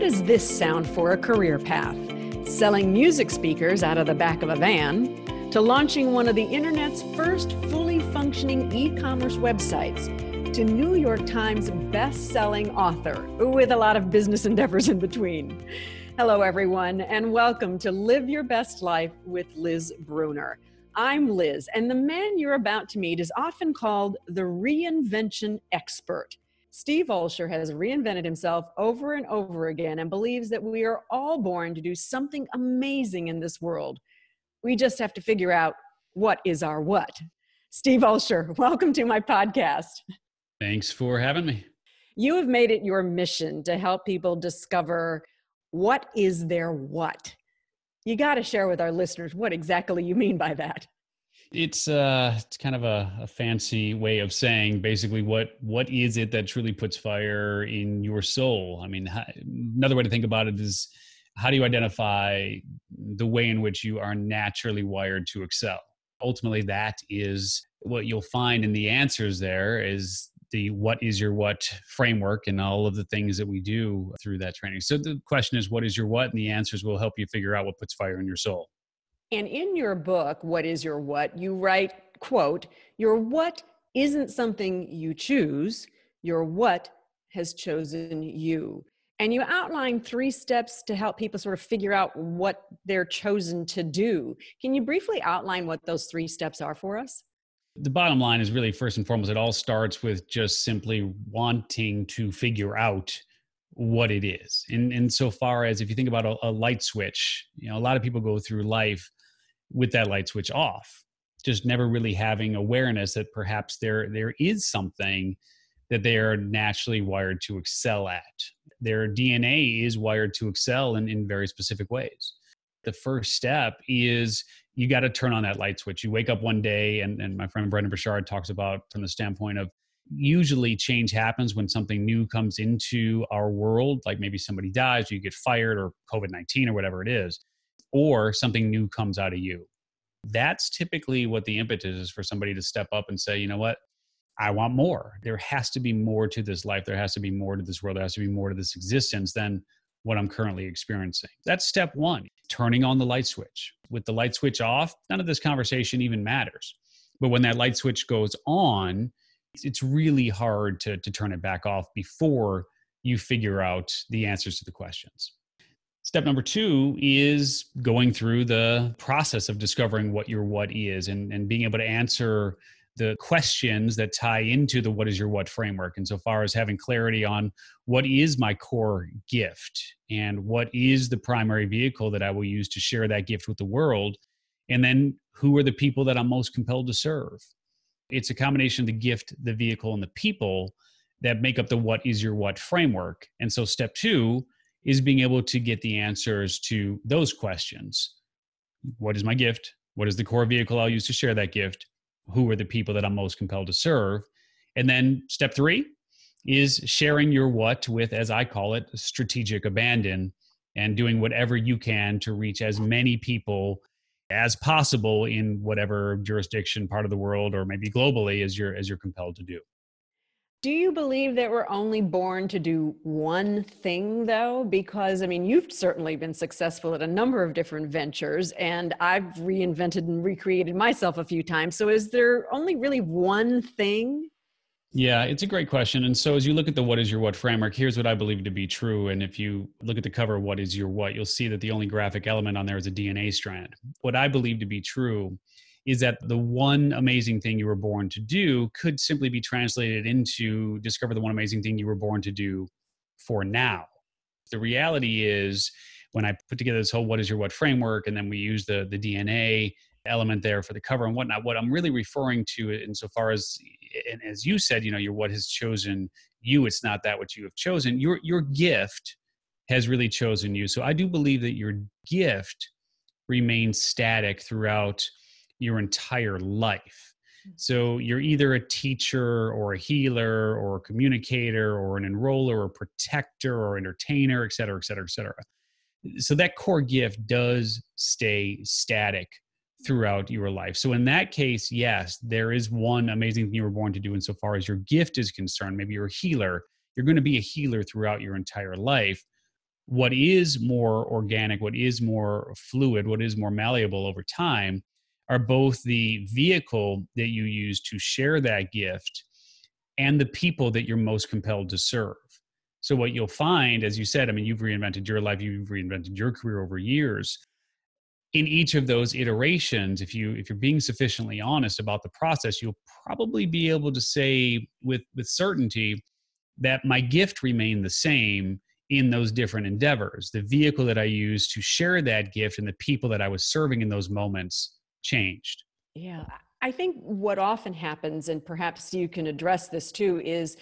Does this sound for a career path? Selling music speakers out of the back of a van, to launching one of the internet's first fully functioning e commerce websites, to New York Times best-selling author with a lot of business endeavors in between. Hello, everyone, and welcome to Live Your Best Life with Liz Bruner. I'm Liz, and the man you're about to meet is often called the reinvention expert. Steve Olsher has reinvented himself over and over again and believes that we are all born to do something amazing in this world. We just have to figure out what is our what. Steve Olsher, welcome to my podcast. Thanks for having me. You have made it your mission to help people discover what is their what. You got to share with our listeners what exactly you mean by that. It's uh, it's kind of a, a, fancy way of saying basically what what is it that truly puts fire in your soul. I mean, how, another way to think about it is how do you identify the way in which you are naturally wired to excel? Ultimately, that is what you'll find in the answers. There is the what is your what framework and all of the things that we do through that training. So the question is, what is your what? And the answers will help you figure out what puts fire in your soul. And in your book, What is Your What, you write, quote, Your what isn't something you choose, your what has chosen you. And you outline three steps to help people sort of figure out what they're chosen to do. Can you briefly outline what those three steps are for us? The bottom line is really first and foremost, it all starts with just simply wanting to figure out what it is. And, and so far as if you think about a, a light switch, you know, a lot of people go through life with that light switch off. Just never really having awareness that perhaps there there is something that they are naturally wired to excel at. Their dna is wired to excel in, in very specific ways. The first step is you got to turn on that light switch. You wake up one day and, and my friend Brendon Burchard talks about from the standpoint of usually change happens when something new comes into our world like maybe somebody dies you get fired or covid-19 or whatever it is or something new comes out of you. That's typically what the impetus is for somebody to step up and say, you know what? I want more. There has to be more to this life. There has to be more to this world. There has to be more to this existence than what I'm currently experiencing. That's step one turning on the light switch. With the light switch off, none of this conversation even matters. But when that light switch goes on, it's really hard to, to turn it back off before you figure out the answers to the questions. Step number two is going through the process of discovering what your what is and, and being able to answer the questions that tie into the what is your what framework And so far as having clarity on what is my core gift and what is the primary vehicle that I will use to share that gift with the world. And then who are the people that I'm most compelled to serve? It's a combination of the gift, the vehicle, and the people that make up the what is your what framework. And so step two is being able to get the answers to those questions. What is my gift? What is the core vehicle I'll use to share that gift? Who are the people that I'm most compelled to serve? And then step three is sharing your what with, as I call it, strategic abandon and doing whatever you can to reach as many people as possible in whatever jurisdiction part of the world or maybe globally as you're as you're compelled to do do you believe that we're only born to do one thing, though? Because, I mean, you've certainly been successful at a number of different ventures, and I've reinvented and recreated myself a few times. So, is there only really one thing? Yeah, it's a great question. And so, as you look at the what is your what framework, here's what I believe to be true. And if you look at the cover, what is your what, you'll see that the only graphic element on there is a DNA strand. What I believe to be true is that the one amazing thing you were born to do could simply be translated into discover the one amazing thing you were born to do for now. The reality is, when I put together this whole what is your what framework, and then we use the, the DNA element there for the cover and whatnot, what I'm really referring to insofar as, and as you said, you know, your what has chosen you, it's not that what you have chosen. Your, your gift has really chosen you. So I do believe that your gift remains static throughout your entire life. Mm. So you're either a teacher or a healer or a communicator or an enroller or protector or entertainer, et cetera, et cetera, et cetera. So that core gift does stay static throughout your life. So in that case, yes, there is one amazing thing you were born to do insofar as your gift is concerned. Maybe you're a healer. You're going to be a healer throughout your entire life. what is more organic, what is more fluid, what is more malleable over time are both the vehicle that you use to share that gift and the people that you're most compelled to serve. So, what you'll find, as you said, I mean, you've reinvented your life, you've reinvented your career over years. In each of those iterations, if you if you're being sufficiently honest about the process, you'll probably be able to say with with certainty that my gift remained the same in those different endeavors. The vehicle that I used to share that gift and the people that I was serving in those moments changed. Yeah. I think what often happens, and perhaps you can address this too, is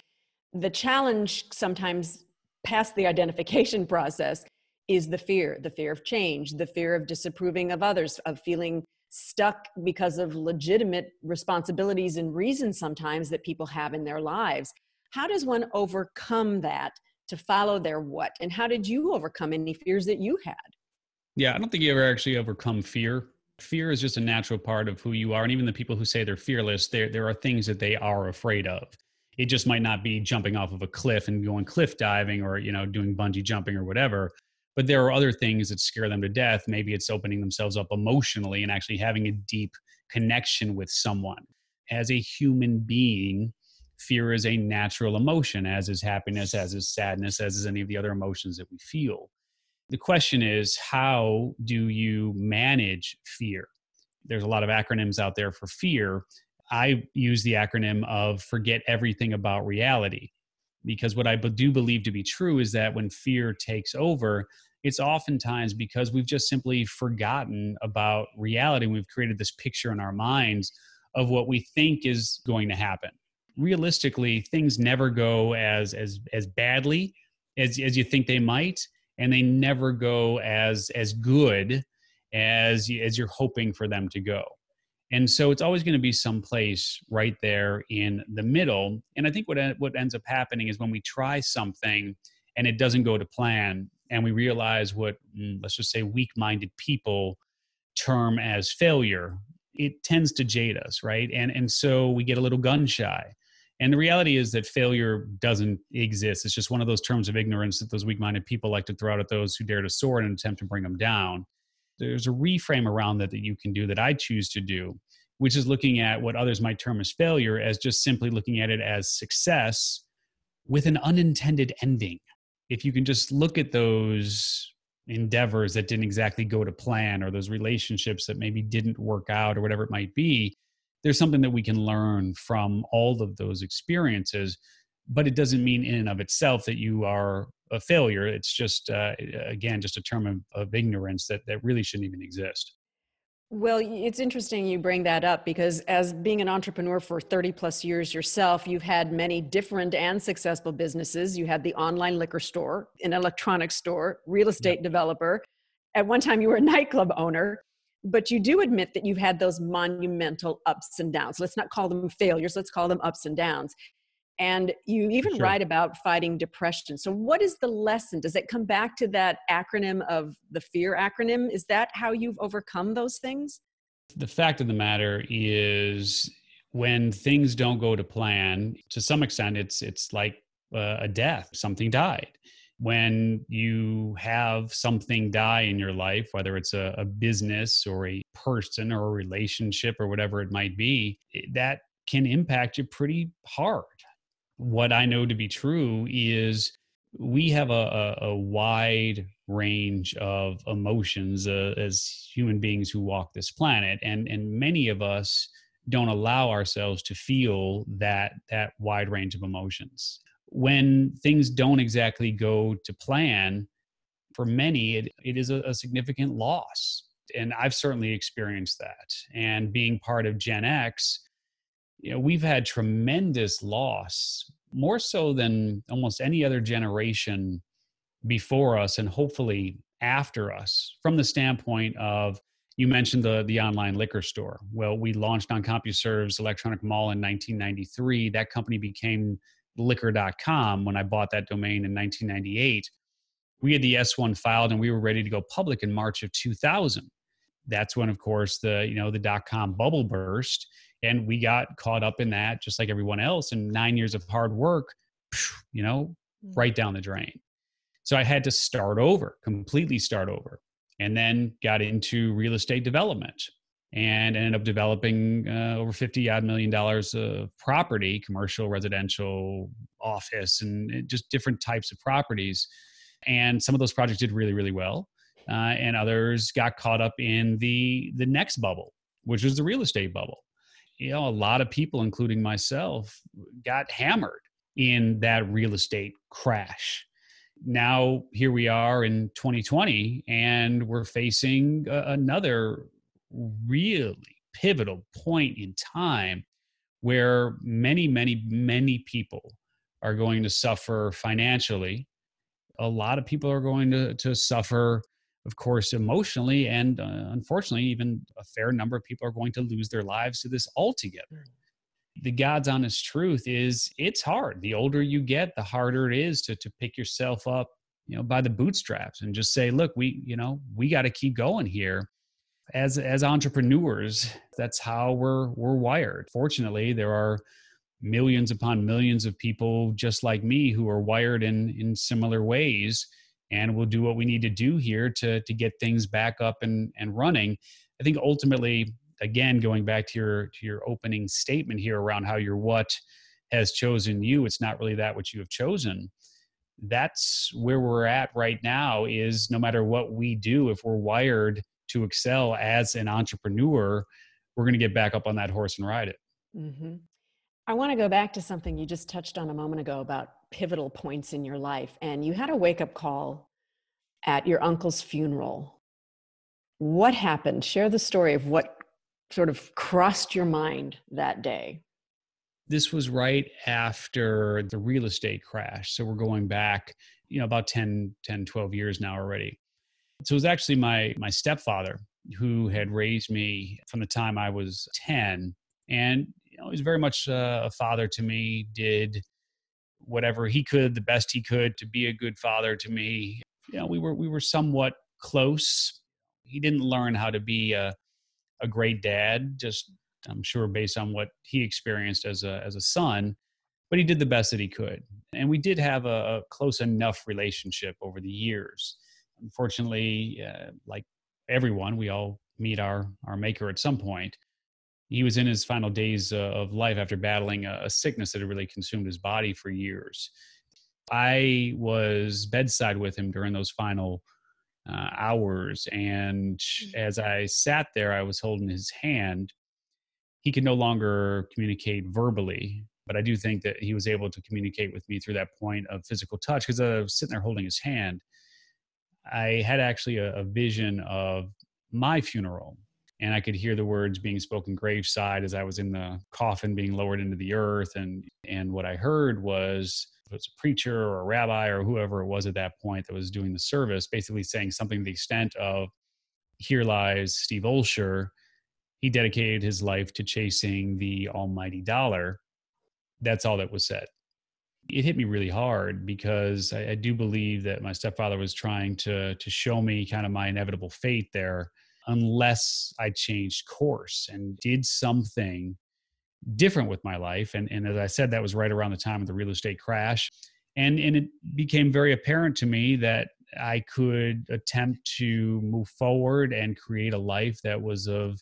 the challenge sometimes past the identification process is the fear the fear of change, the fear of disapproving of others, of feeling stuck because of legitimate responsibilities and reasons sometimes that people have in their lives. How does one overcome that to follow their what? And how did you overcome any fears that you had? Yeah, I don't think you ever actually overcome fear. Fear is just a natural part of who you are. And even the people who say they're fearless, there, there are things that they are afraid of. It just might not be jumping off of a cliff and going cliff diving or, you know, doing bungee jumping or whatever. But there are other things that scare them to death. Maybe it's opening themselves up emotionally and actually having a deep connection with someone. As a human being, fear is a natural emotion, as is happiness, as is sadness, as is any of the other emotions that we feel. The question is, how do you manage fear? There's a lot of acronyms out there for fear. I use the acronym of forget everything about reality because what I do believe to be true is that when fear takes over, it's oftentimes because we've just simply forgotten about reality. And we've created this picture in our minds of what we think is going to happen realistically things never go as as as badly as as you think they might and they never go as as good as as you're hoping for them to go. And so it's always going to be some place right there in the middle. And i think what what ends up happening is when we try something and it doesn't go to plan and we realize what mm, let's just say weak-minded people term as failure it tends to jade us right? And and so we get a little gun shy and the reality is that failure doesn't exist. It's just one of those terms of ignorance that those weak minded people like to throw out at those who dare to soar in an attempt to bring them down. There's a reframe around that that you can do that I choose to do, which is looking at what others might term as failure as just simply looking at it as success with an unintended ending. If you can just look at those endeavors that didn't exactly go to plan or those relationships that maybe didn't work out or whatever it might be there's something that we can learn from all of those experiences but it doesn't mean in and of itself that you are a failure it's just uh, again just a term of, of ignorance that that really shouldn't even exist well, it's interesting you bring that up because as being an entrepreneur for 30 plus years yourself, you've had many different and successful businesses. You had the online liquor store, an electronics store, real estate yep. developer. At one time, you were a nightclub owner but you do admit that you've had those monumental ups and downs. Let's not call them failures, let's call them ups and downs. And you even sure. write about fighting depression. So, what is the lesson? Does it come back to that acronym of the fear acronym? Is that how you've overcome those things? The fact of the matter is, when things don't go to plan, to some extent, it's it's like uh, a death. Something died when you have something die in your life, whether it's a, a, business or a person or a relationship or whatever it might be, that can impact you pretty hard. What I know to be true is we have a, a, a wide range of emotions uh, as human beings who walk this planet, and and many of us don't allow ourselves to feel that that wide range of emotions when things don't exactly go to plan, for many, it, it is a, a significant loss. And I've certainly experienced that. And being part of Gen X, you know, we've had tremendous loss, more so than almost any other generation before us and hopefully after us from the standpoint of you mentioned the the online liquor store well we launched on compuserve's electronic mall in 1993 that company became liquor.com when I bought that domain in 1998. We had the S1 filed and we were ready to go public in March of 2000. That's when, of course, the you know the dot com bubble burst, and we got caught up in that, just like everyone else. And nine years of hard work, you know, mm. right down the drain. So I had to start over, completely start over, and then got into real estate development and ended up developing uh, over 50 odd million dollars of property, commercial, residential, office, and just different types of properties. And some of those projects did really, really well. Uh, and others got caught up in the the next bubble, which was the real estate bubble. You know, a lot of people, including myself, got hammered in that real estate crash. Now here we are in 2020, and we're facing another really pivotal point in time where many, many, many people are going to suffer financially. A lot of people are going to, to suffer, of course, emotionally. And uh, unfortunately, even a fair number of people are going to lose their lives to this altogether. Hmm. The God's honest truth is it's hard. The older you get, the harder it is to, to pick yourself up, you know, by the bootstraps and just say, look, we, you know, we got to keep going here as as entrepreneurs that's how we're we're wired. Fortunately there are millions upon millions of people just like me who are wired in in similar ways and we'll do what we need to do here to to get things back up and and running. I think ultimately again going back to your to your opening statement here around how your what has chosen you it's not really that which you have chosen. That's where we're at right now is no matter what we do if we're wired to excel as an entrepreneur, we're going to get back up on that horse and ride it. Mm-hmm. I want to go back to something you just touched on a moment ago about pivotal points in your life. And you had a wake up call at your uncle's funeral. What happened? Share the story of what sort of crossed your mind that day. This was right after the real estate crash. So we're going back, you know, about 10, 10, 12 years now already. So it was actually my my stepfather who had raised me from the time I was 10 and you know, he was very much uh, a father to me, did whatever he could, the best he could to be a good father to me. You know, we were we were somewhat close. He didn't learn how to be a a great dad, just I'm sure based on what he experienced as a as a son, but he did the best that he could. And we did have a, a close enough relationship over the years unfortunately, uh, like everyone, we all meet our our maker at some point. He was in his final days uh, of life after battling a, a sickness that had really consumed his body for years. I was bedside with him during those final uh, hours, and mm. as I sat there, I was holding his hand. He could no longer communicate verbally, but I do think that he was able to communicate with me through that point of physical touch because I was sitting there holding his hand I had actually a, a vision of my funeral and I could hear the words being spoken graveside as I was in the coffin being lowered into the earth. And and what I heard was it was a preacher or a rabbi or whoever it was at that point that was doing the service, basically saying something to the extent of, "Here lies Steve Olsher. He dedicated his life to chasing the almighty dollar." That's all that was said it hit me really hard because I, I, do believe that my stepfather was trying to to show me kind of my inevitable fate there unless I changed course and did something different with my life. And, and as I said, that was right around the time of the real estate crash. And, and it became very apparent to me that I could attempt to move forward and create a life that was of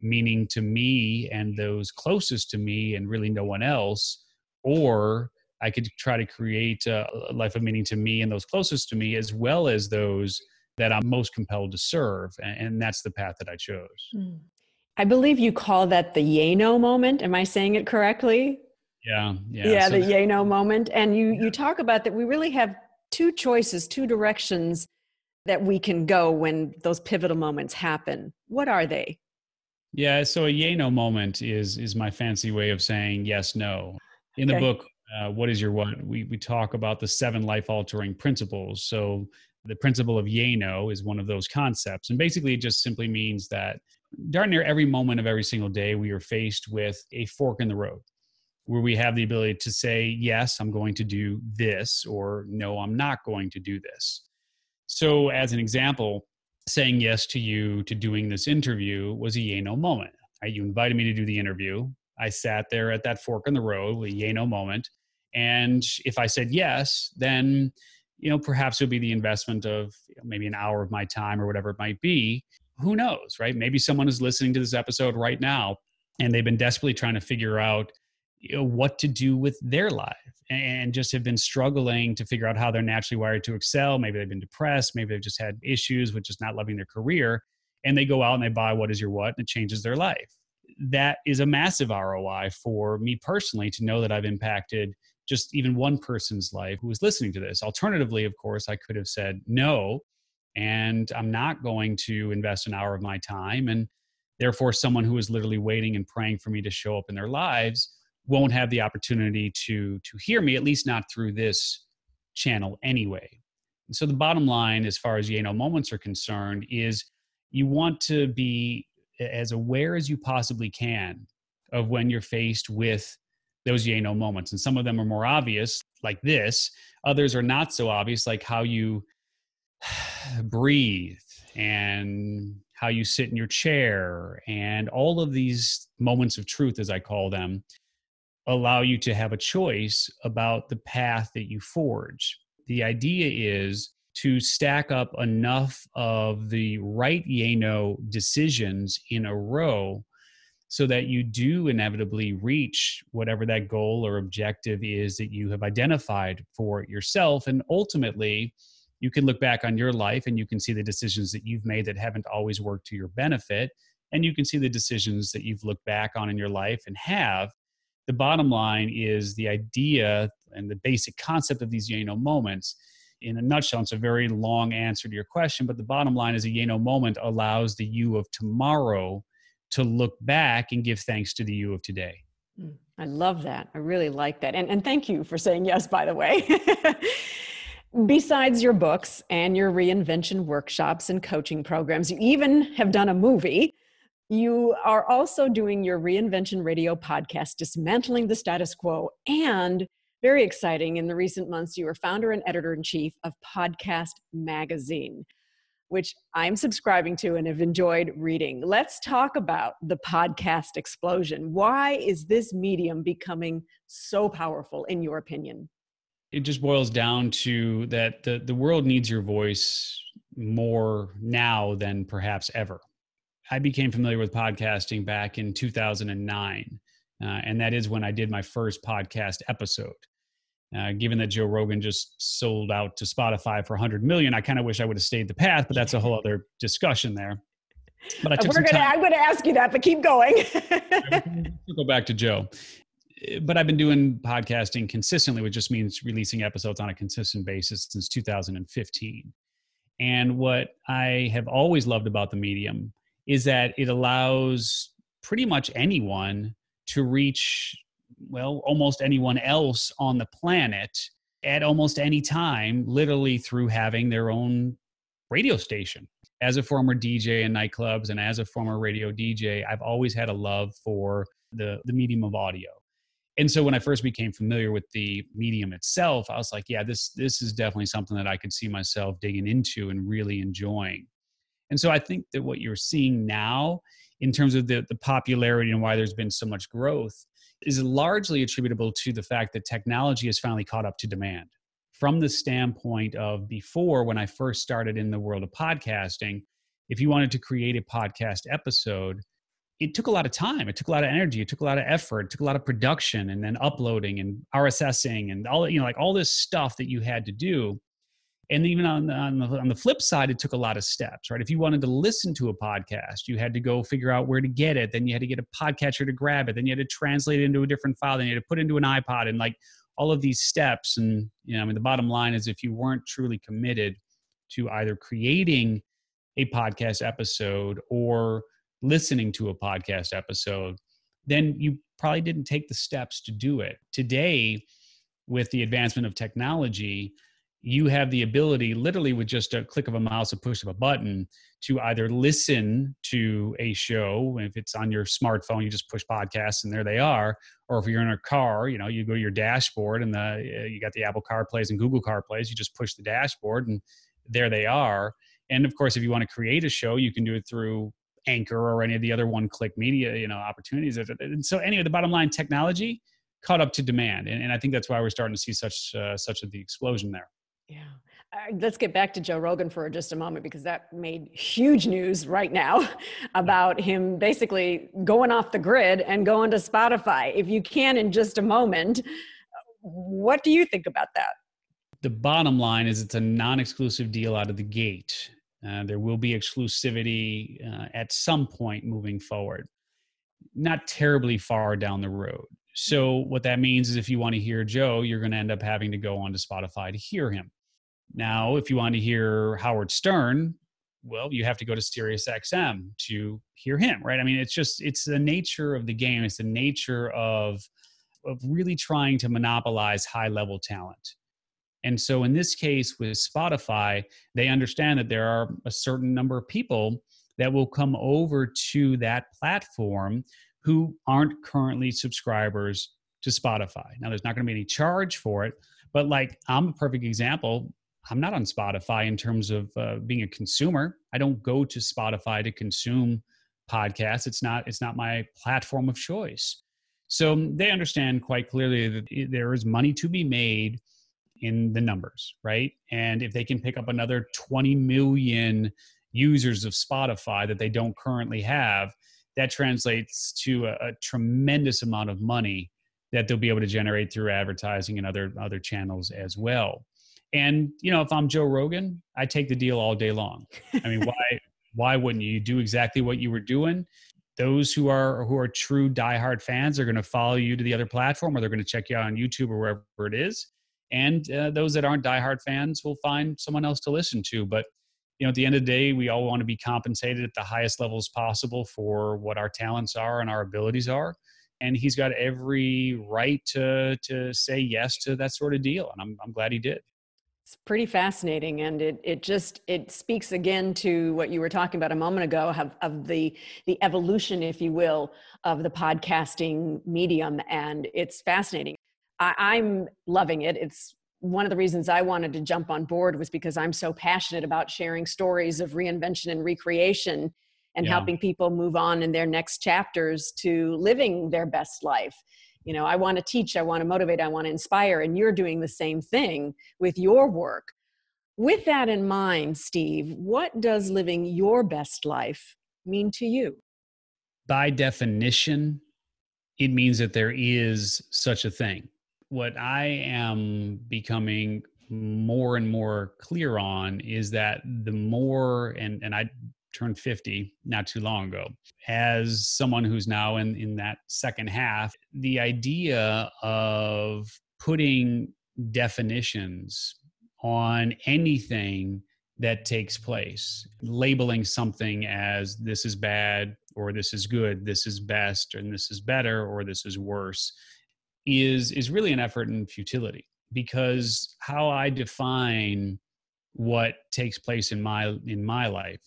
meaning to me and those closest to me and really no one else, or I could try to create a life of meaning to me and those closest to me, as well as those that I'm most compelled to serve. And that's the path that I chose. Hmm. I believe you call that the Yano moment. Am I saying it correctly? Yeah. Yeah. Yeah, so, the Yano moment. And you, you talk about that we really have two choices, two directions that we can go when those pivotal moments happen. What are they? Yeah, so a Yano moment is is my fancy way of saying yes, no. In okay. the book, uh, what is your what we, we talk about the seven life altering principles. So the principle of yano is one of those concepts. And basically it just simply means that darn near every moment of every single day we are faced with a fork in the road where we have the ability to say yes i'm going to do this or no i'm not going to do this. So as an example saying yes to you to doing this interview was a yano moment right? you invited me to do the interview I sat there at that fork in the road, a yay no moment. And if I said yes, then you know, perhaps it would be the investment of you know, maybe an hour of my time or whatever it might be. Who knows, right? Maybe someone is listening to this episode right now and they've been desperately trying to figure out you know, what to do with their life and just have been struggling to figure out how they're naturally wired to excel. Maybe they've been depressed. Maybe they've just had issues with just not loving their career. And they go out and they buy What is Your What and it changes their life. That is a massive ROI for me personally to know that I've impacted just even one person's life who was listening to this. Alternatively, of course, I could have said no, and I'm not going to invest an hour of my time. And therefore, someone who is literally waiting and praying for me to show up in their lives won't have the opportunity to to hear me, at least not through this channel anyway. And so the bottom line, as far as Yay moments are concerned, is you want to be as aware as you possibly can of when you're faced with those yay no moments. And some of them are more obvious, like this. Others are not so obvious, like how you breathe and how you sit in your chair and all of these moments of truth, as I call them, allow you to have a choice about the path that you forge. The idea is to stack up enough of the right yay no decisions in a row so that you do inevitably reach whatever that goal or objective is that you have identified for yourself. And ultimately, you can look back on your life and you can see the decisions that you've made that haven't always worked to your benefit. And you can see the decisions that you've looked back on in your life and have. The bottom line is the idea and the basic concept of these Yano moments. In a nutshell, it's a very long answer to your question, but the bottom line is a Yano moment allows the you of tomorrow to look back and give thanks to the you of today. Hmm, I love that. I really like that. And, and thank you for saying yes, by the way. Besides your books and your reinvention workshops and coaching programs, you even have done a movie. You are also doing your reinvention radio podcast, Dismantling the Status Quo. And very exciting, in the recent months, you were founder and editor in chief of Podcast Magazine which I'm subscribing to and have enjoyed reading. Let's talk about the podcast explosion. Why is this medium becoming so powerful, in your opinion? It just boils down to that the, the world needs your voice more now than perhaps ever. I became familiar with podcasting back in 2009, uh, and that is when I did my first podcast episode. Uh, given that Joe Rogan just sold out to Spotify for 100 million, I kind of wish I would have stayed the path, but that's a whole other discussion there. But I took We're gonna, I'm going to ask you that, but keep going. go back to Joe. But I've been doing podcasting consistently, which just means releasing episodes on a consistent basis since 2015. And what I have always loved about the medium is that it allows pretty much anyone to reach well, almost anyone else on the planet at almost any time, literally through having their own radio station. As a former DJ in nightclubs and as a former radio DJ, I've always had a love for the, the medium of audio. And so when I first became familiar with the medium itself, I was like, yeah, this this is definitely something that I could see myself digging into and really enjoying. And so I think that what you're seeing now in terms of the, the popularity and why there's been so much growth is largely attributable to the fact that technology has finally caught up to demand. From the standpoint of before, when I first started in the world of podcasting, if you wanted to create a podcast episode, it took a lot of time. It took a lot of energy. It took a lot of effort. It took a lot of production and then uploading and RSSing and all, you know, like all this stuff that you had to do and even on on the, on the flip side it took a lot of steps right? If you wanted to listen to a podcast you had to go figure out where to get it. Then you had to get a podcatcher to grab it. Then you had to translate it into a different file. Then you had to put it into an ipod and like all of these steps. And you know i mean the bottom line is if you weren't truly committed to either creating a podcast episode or listening to a podcast episode then you probably didn't take the steps to do it. Today with the advancement of technology you have the ability, literally with just a click of a mouse, a push of a button, to either listen to a show. If it's on your smartphone, you just push podcasts and there they are. Or if you're in a car, you know, you go to your dashboard and the uh, you got the Apple CarPlays and Google CarPlays. You just push the dashboard and there they are. And of course, if you want to create a show, you can do it through Anchor or any of the other one-click media, you know, opportunities. And so, anyway, the bottom line, technology caught up to demand, and, and I think that's why we're starting to see such uh, such of the explosion there. Yeah. let's get back to Joe Rogan for just a moment because that made huge news right now about him basically going off the grid and going to Spotify. If you can, in just a moment, what do you think about that? The bottom line is it's a non exclusive deal out of the gate. Uh, there will be exclusivity uh, at some point moving forward, not terribly far down the road. So, what that means is if you want to hear Joe, you're going to end up having to go onto Spotify to hear him. Now, if you want to hear Howard Stern, well, you have to go to SiriusXM to hear him, right? I mean, it's just it's the nature of the game. It's the nature of of really trying to monopolize high level talent. And so in this case with Spotify, they understand that there are a certain number of people that will come over to that platform who aren't currently subscribers to Spotify. Now there's not going to be any charge for it, but like I'm a perfect example. I'm not on Spotify in terms of uh, being a consumer. I don't go to Spotify to consume podcasts. It's not it's not my platform of choice. So they understand quite clearly that there is money to be made in the numbers, right? And if they can pick up another 20 million users of Spotify that they don't currently have, that translates to a, a tremendous amount of money that they'll be able to generate through advertising and other other channels as well. And you know, if I'm Joe Rogan, I take the deal all day long. I mean, why why wouldn't you? you do exactly what you were doing? Those who are who are true diehard fans are going to follow you to the other platform, or they're going to check you out on YouTube or wherever it is. And uh, those that aren't diehard fans will find someone else to listen to. But you know, at the end of the day, we all want to be compensated at the highest levels possible for what our talents are and our abilities are and he's got every right to to say yes to that sort of deal and i'm, I'm glad he did it's pretty fascinating, and it it just it speaks again to what you were talking about a moment ago of, of the the evolution, if you will, of the podcasting medium, and it's fascinating. I, I'm loving it. It's one of the reasons I wanted to jump on board was because I'm so passionate about sharing stories of reinvention and recreation and yeah. helping people move on in their next chapters to living their best life you know i want to teach i want to motivate i want to inspire and you're doing the same thing with your work. With that in mind steve what does living your best life mean to you? By definition it means that there is such a thing. What i am becoming more and more clear on is that the more and and i turned 50 not too long ago. As someone who's now in, in that second half, the idea of putting definitions on anything that takes place, labeling something as this is bad or this is good, this is best and this is better or this is worse is is really an effort in futility because how I define what takes place in my in my life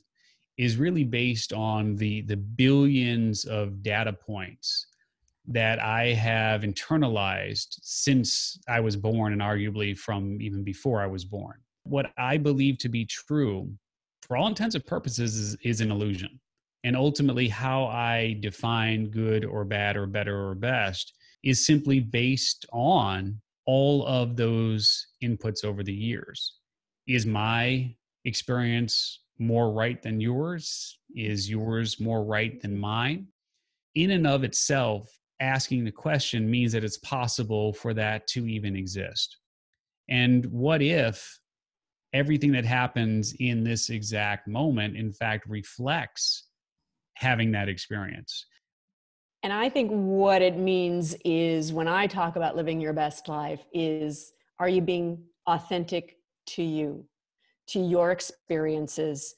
is really based on the the billions of data points that I have internalized since I was born and arguably from even before I was born. What I believe to be true, for all intents and purposes, is, is an illusion. And ultimately, how I define good or bad or better or best is simply based on all of those inputs over the years. Is my experience more right than yours? Is yours more right than mine? In and of itself, asking the question means that it's possible for that to even exist. And what if everything that happens in this exact moment, in fact, reflects having that experience? And I think what it means is when I talk about living your best life, is are you being authentic to you? To your experiences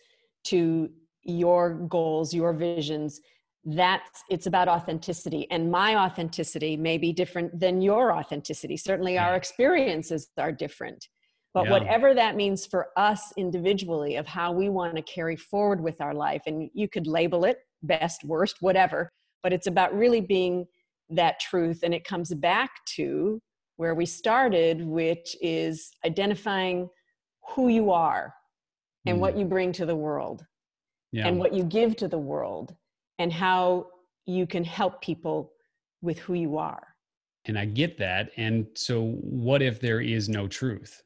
to your goals your visions that's it's about authenticity. And my authenticity may be different than your authenticity. Certainly our experiences are different. But yeah. whatever that means for us individually of how we want to carry forward with our life and you could label it best worst whatever but it's about really being that truth. And it comes back to where we started which is identifying who you are and mm. what you bring to the world yeah. and what you give to the world and how you can help people with who you are. And I get that. And so, what if there is no truth?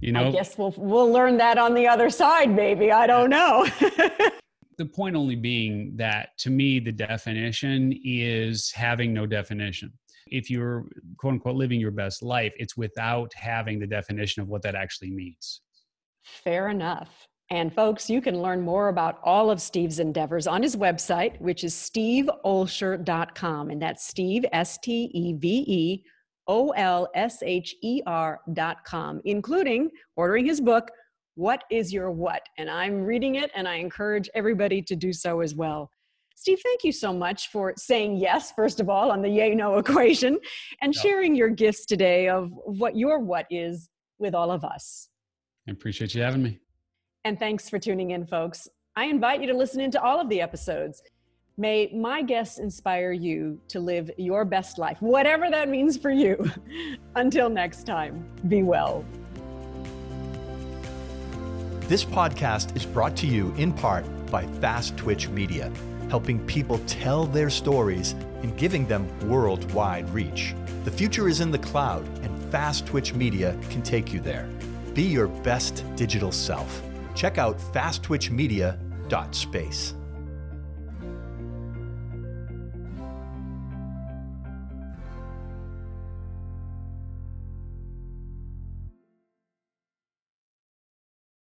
You know, I guess we'll we'll learn that on the other side, maybe. I don't know. the point only being that to me, the definition is having no definition. If you're quote unquote living your best life, it's without having the definition of what that actually means. Fair enough. And folks, you can learn more about all of Steve's endeavors on his website, which is steveolsher.com. And that's Steve, S T E V E O L S H E R.com, including ordering his book, What is Your What? And I'm reading it and I encourage everybody to do so as well. Steve, thank you so much for saying yes, first of all, on the yay no equation and sharing your gifts today of what your what is with all of us. I appreciate you having me. And thanks for tuning in, folks. I invite you to listen into all of the episodes. May my guests inspire you to live your best life, whatever that means for you. Until next time, be well. This podcast is brought to you in part by Fast Twitch Media, helping people tell their stories and giving them worldwide reach. The future is in the cloud, and Fast Twitch Media can take you there. Be your best digital self. Check out fasttwitchmedia.space.